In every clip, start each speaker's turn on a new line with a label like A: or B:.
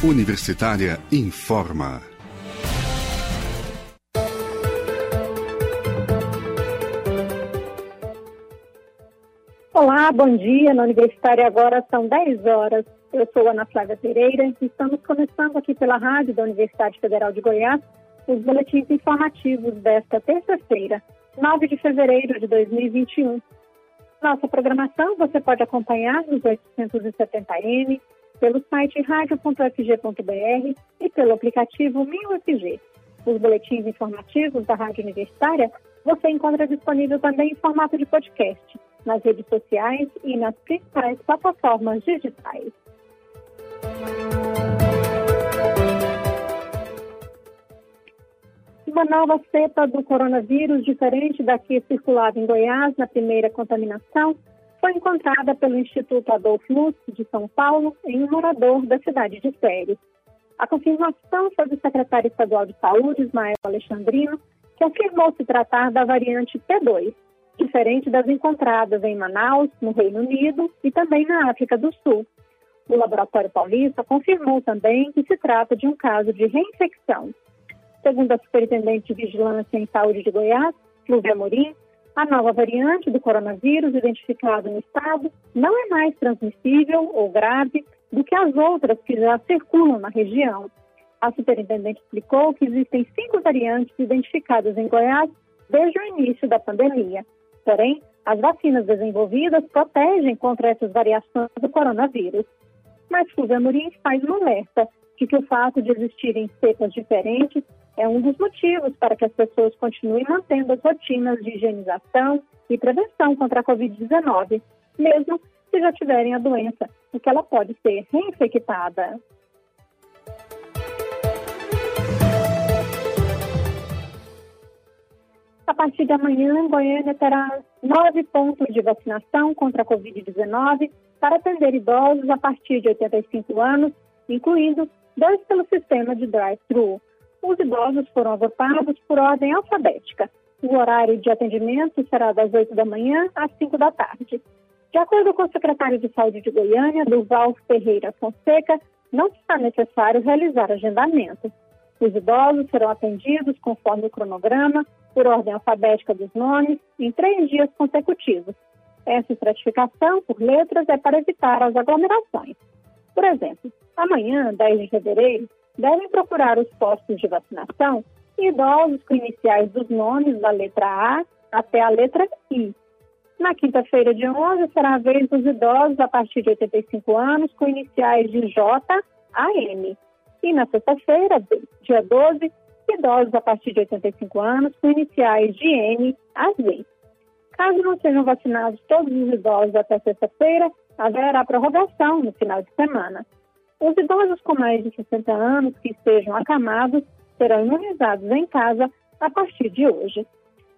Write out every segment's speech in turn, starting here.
A: Universitária informa.
B: Olá, bom dia. Na Universitária agora são 10 horas. Eu sou Ana Flávia Pereira e estamos começando aqui pela rádio da Universidade Federal de Goiás os boletins informativos desta terça-feira, 9 de fevereiro de 2021. Nossa programação você pode acompanhar nos 870M, pelo site radio.fg.br e pelo aplicativo MinUFG. Os boletins informativos da Rádio Universitária você encontra disponível também em formato de podcast, nas redes sociais e nas principais plataformas digitais. Uma nova cepa do coronavírus, diferente da que circulava em Goiás na primeira contaminação, foi encontrada pelo Instituto Adolfo Lutz de São Paulo em um morador da cidade de Pérez. A confirmação foi do secretário estadual de Saúde, Ismael Alexandrino, que afirmou se tratar da variante P2, diferente das encontradas em Manaus, no Reino Unido e também na África do Sul. O Laboratório Paulista confirmou também que se trata de um caso de reinfecção. Segundo a Superintendente de Vigilância em Saúde de Goiás, Flúvia Morim, a nova variante do coronavírus identificada no estado não é mais transmissível ou grave do que as outras que já circulam na região. A superintendente explicou que existem cinco variantes identificadas em Goiás desde o início da pandemia. Porém, as vacinas desenvolvidas protegem contra essas variações do coronavírus. Mas Fulvia Murim faz um alerta de que o fato de existirem cepas diferentes é um dos motivos para que as pessoas continuem mantendo as rotinas de higienização e prevenção contra a Covid-19, mesmo se já tiverem a doença, porque ela pode ser reinfectada. A partir de amanhã, Goiânia terá nove pontos de vacinação contra a Covid-19 para atender idosos a partir de 85 anos, incluindo dois pelo sistema de drive-thru. Os idosos foram agrupados por ordem alfabética. O horário de atendimento será das 8 da manhã às 5 da tarde. De acordo com o secretário de Saúde de Goiânia, Duval Ferreira Fonseca, não está necessário realizar agendamento. Os idosos serão atendidos conforme o cronograma, por ordem alfabética dos nomes, em três dias consecutivos. Essa estratificação por letras é para evitar as aglomerações. Por exemplo, amanhã, 10 de fevereiro, devem procurar os postos de vacinação idosos com iniciais dos nomes da letra A até a letra I. Na quinta-feira, de 11, será a vez dos idosos a partir de 85 anos com iniciais de J a M. E na sexta-feira, dia 12, idosos a partir de 85 anos com iniciais de N a Z. Caso não sejam vacinados todos os idosos até sexta-feira, haverá prorrogação no final de semana. Os idosos com mais de 60 anos que estejam acamados serão imunizados em casa a partir de hoje.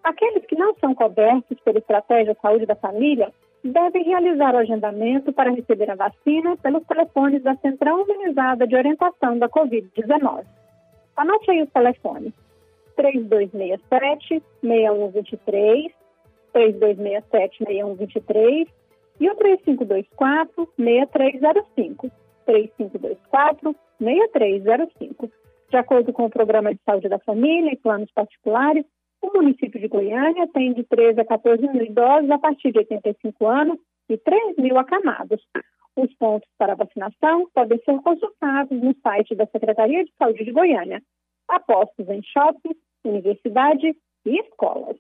B: Aqueles que não são cobertos pela Estratégia Saúde da Família devem realizar o agendamento para receber a vacina pelos telefones da Central Humanizada de Orientação da Covid-19. Anote aí os telefones: 3267-6123, 3267-6123 e o 3524-6305. 3524-6305. De acordo com o Programa de Saúde da Família e planos particulares, o município de Goiânia tem de 13 a 14 mil idosos a partir de 85 anos e 3 mil acamados. Os pontos para vacinação podem ser consultados no site da Secretaria de Saúde de Goiânia, apostos em shoppings, universidade e escolas.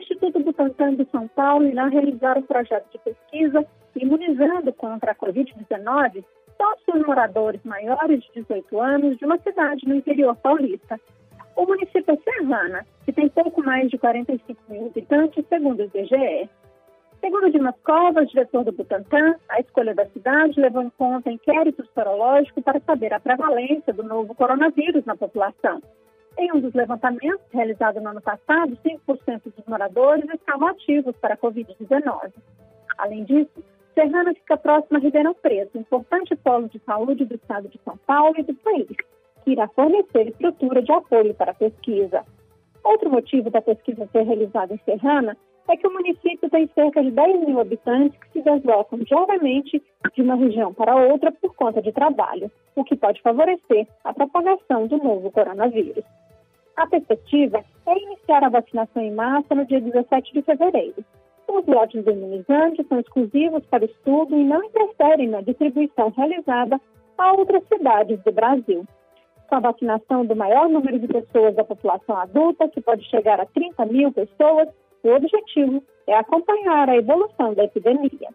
B: Instituto Butantan de São Paulo irá realizar um projeto de pesquisa imunizando contra a Covid-19 todos os moradores maiores de 18 anos de uma cidade no interior paulista. O município é Serrana, que tem pouco mais de 45 mil habitantes, segundo o IBGE. Segundo Dimas Covas, diretor do Butantan, a escolha da cidade levou em conta inquéritos sorológicos para saber a prevalência do novo coronavírus na população. Em um dos levantamentos realizado no ano passado, 5% dos moradores estavam ativos para a Covid-19. Além disso, Serrana fica próxima a Ribeirão Preto, importante polo de saúde do estado de São Paulo e do país, que irá fornecer estrutura de apoio para a pesquisa. Outro motivo da pesquisa ser realizada em Serrana é que o município tem cerca de 10 mil habitantes que se deslocam diariamente de uma região para outra por conta de trabalho, o que pode favorecer a propagação do novo coronavírus. A perspectiva é iniciar a vacinação em massa no dia 17 de fevereiro. Os lotes do imunizante são exclusivos para estudo e não interferem na distribuição realizada a outras cidades do Brasil. Com a vacinação do maior número de pessoas da população adulta, que pode chegar a 30 mil pessoas, o objetivo é acompanhar a evolução da epidemia.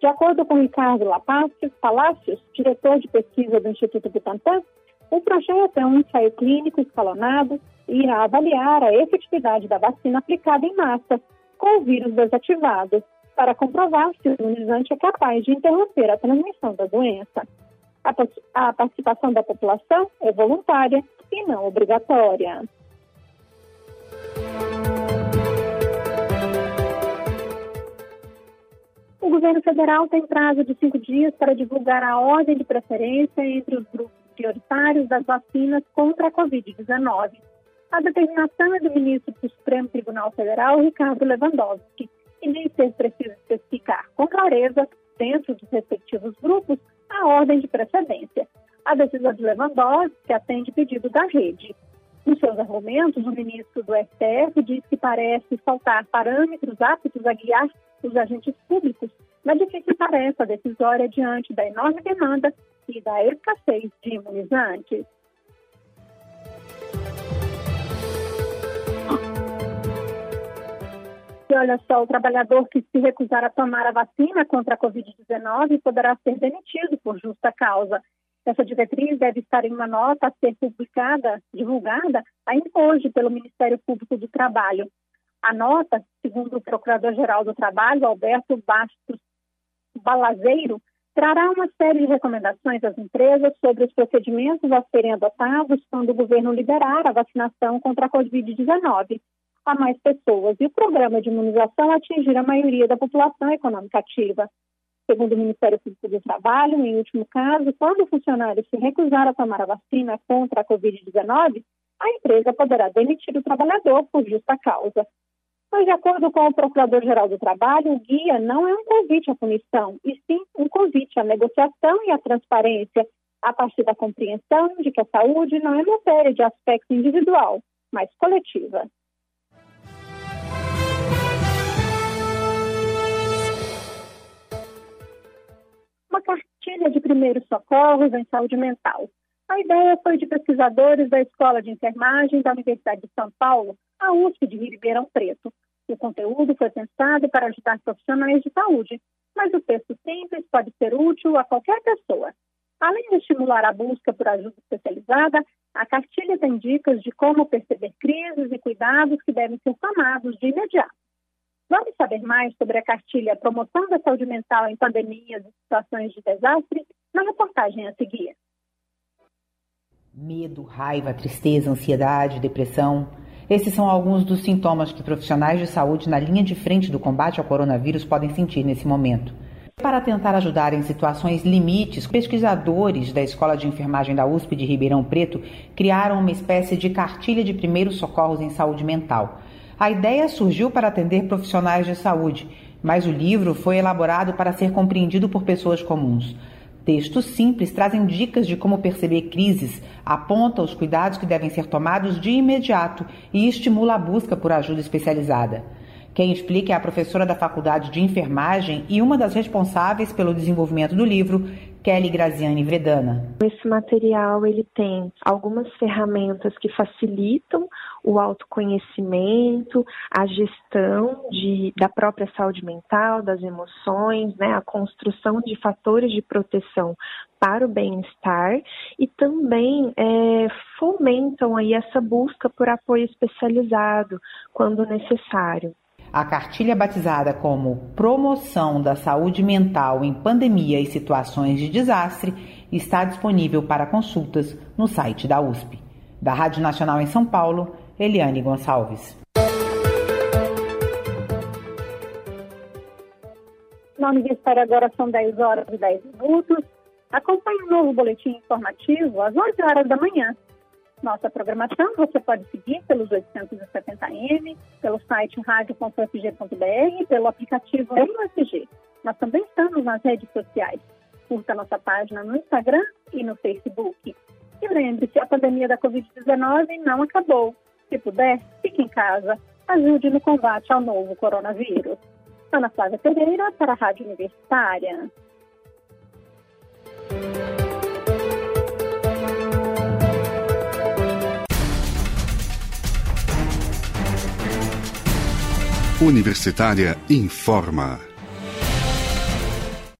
B: De acordo com Ricardo Lapácios Palácios, diretor de pesquisa do Instituto Butantan, o projeto é um ensaio clínico escalonado e irá avaliar a efetividade da vacina aplicada em massa com o vírus desativado, para comprovar se o imunizante é capaz de interromper a transmissão da doença. A participação da população é voluntária e não obrigatória. Governo federal tem prazo de cinco dias para divulgar a ordem de preferência entre os grupos prioritários das vacinas contra a Covid-19. A determinação é do ministro do Supremo Tribunal Federal, Ricardo Lewandowski, e nem ser preciso especificar com clareza, dentro dos respectivos grupos, a ordem de precedência. A decisão de Lewandowski atende pedido da rede. Nos seus argumentos, o ministro do STF diz que parece faltar parâmetros aptos a guiar os agentes públicos na difícil tarefa decisória diante da enorme demanda e da escassez de imunizantes. E olha só, o trabalhador que se recusar a tomar a vacina contra a Covid-19 poderá ser demitido por justa causa. Essa diretriz deve estar em uma nota a ser publicada, divulgada, ainda hoje pelo Ministério Público do Trabalho. A nota, segundo o Procurador-Geral do Trabalho, Alberto Bastos Balazeiro, trará uma série de recomendações às empresas sobre os procedimentos a serem adotados quando o governo liberar a vacinação contra a Covid-19 a mais pessoas e o programa de imunização atingir a maioria da população econômica ativa. Segundo o Ministério Público do Trabalho, em último caso, quando o funcionário se recusar a tomar a vacina contra a Covid-19, a empresa poderá demitir o trabalhador por justa causa. Mas, de acordo com o Procurador-Geral do Trabalho, o guia não é um convite à punição, e sim um convite à negociação e à transparência, a partir da compreensão de que a saúde não é matéria de aspecto individual, mas coletiva. uma cartilha de primeiros socorros em saúde mental. A ideia foi de pesquisadores da Escola de Enfermagem da Universidade de São Paulo, a USP de Ribeirão Preto. O conteúdo foi pensado para ajudar profissionais de saúde, mas o texto simples pode ser útil a qualquer pessoa. Além de estimular a busca por ajuda especializada, a cartilha tem dicas de como perceber crises e cuidados que devem ser tomados de imediato. Vamos saber mais sobre a cartilha Promoção da Saúde Mental em Pandemias e Situações de Desastre na reportagem a seguir.
A: Medo, raiva, tristeza, ansiedade, depressão. Esses são alguns dos sintomas que profissionais de saúde na linha de frente do combate ao coronavírus podem sentir nesse momento. Para tentar ajudar em situações limites, pesquisadores da Escola de Enfermagem da USP de Ribeirão Preto criaram uma espécie de cartilha de primeiros socorros em saúde mental. A ideia surgiu para atender profissionais de saúde, mas o livro foi elaborado para ser compreendido por pessoas comuns. Textos simples trazem dicas de como perceber crises, aponta os cuidados que devem ser tomados de imediato e estimula a busca por ajuda especializada. Quem explica é a professora da Faculdade de Enfermagem e uma das responsáveis pelo desenvolvimento do livro, Kelly Graziani Vedana.
C: Esse material ele tem algumas ferramentas que facilitam o autoconhecimento, a gestão de, da própria saúde mental, das emoções, né, a construção de fatores de proteção para o bem-estar e também é, fomentam aí essa busca por apoio especializado quando necessário.
A: A cartilha batizada como Promoção da Saúde Mental em Pandemia e Situações de Desastre está disponível para consultas no site da USP. Da Rádio Nacional em São Paulo, Eliane Gonçalves.
B: Na Universitária agora são 10 horas e 10 minutos. Acompanhe o novo boletim informativo às 11 horas da manhã. Nossa programação você pode seguir pelos 870M, pelo site radio.fg.br pelo aplicativo UFG. Nós também estamos nas redes sociais. Curta nossa página no Instagram e no Facebook. E lembre-se, a pandemia da Covid-19 não acabou. Se puder, fique em casa. Ajude no combate ao novo coronavírus. Ana Flávia Pereira, para a Rádio Universitária.
D: Universitária informa.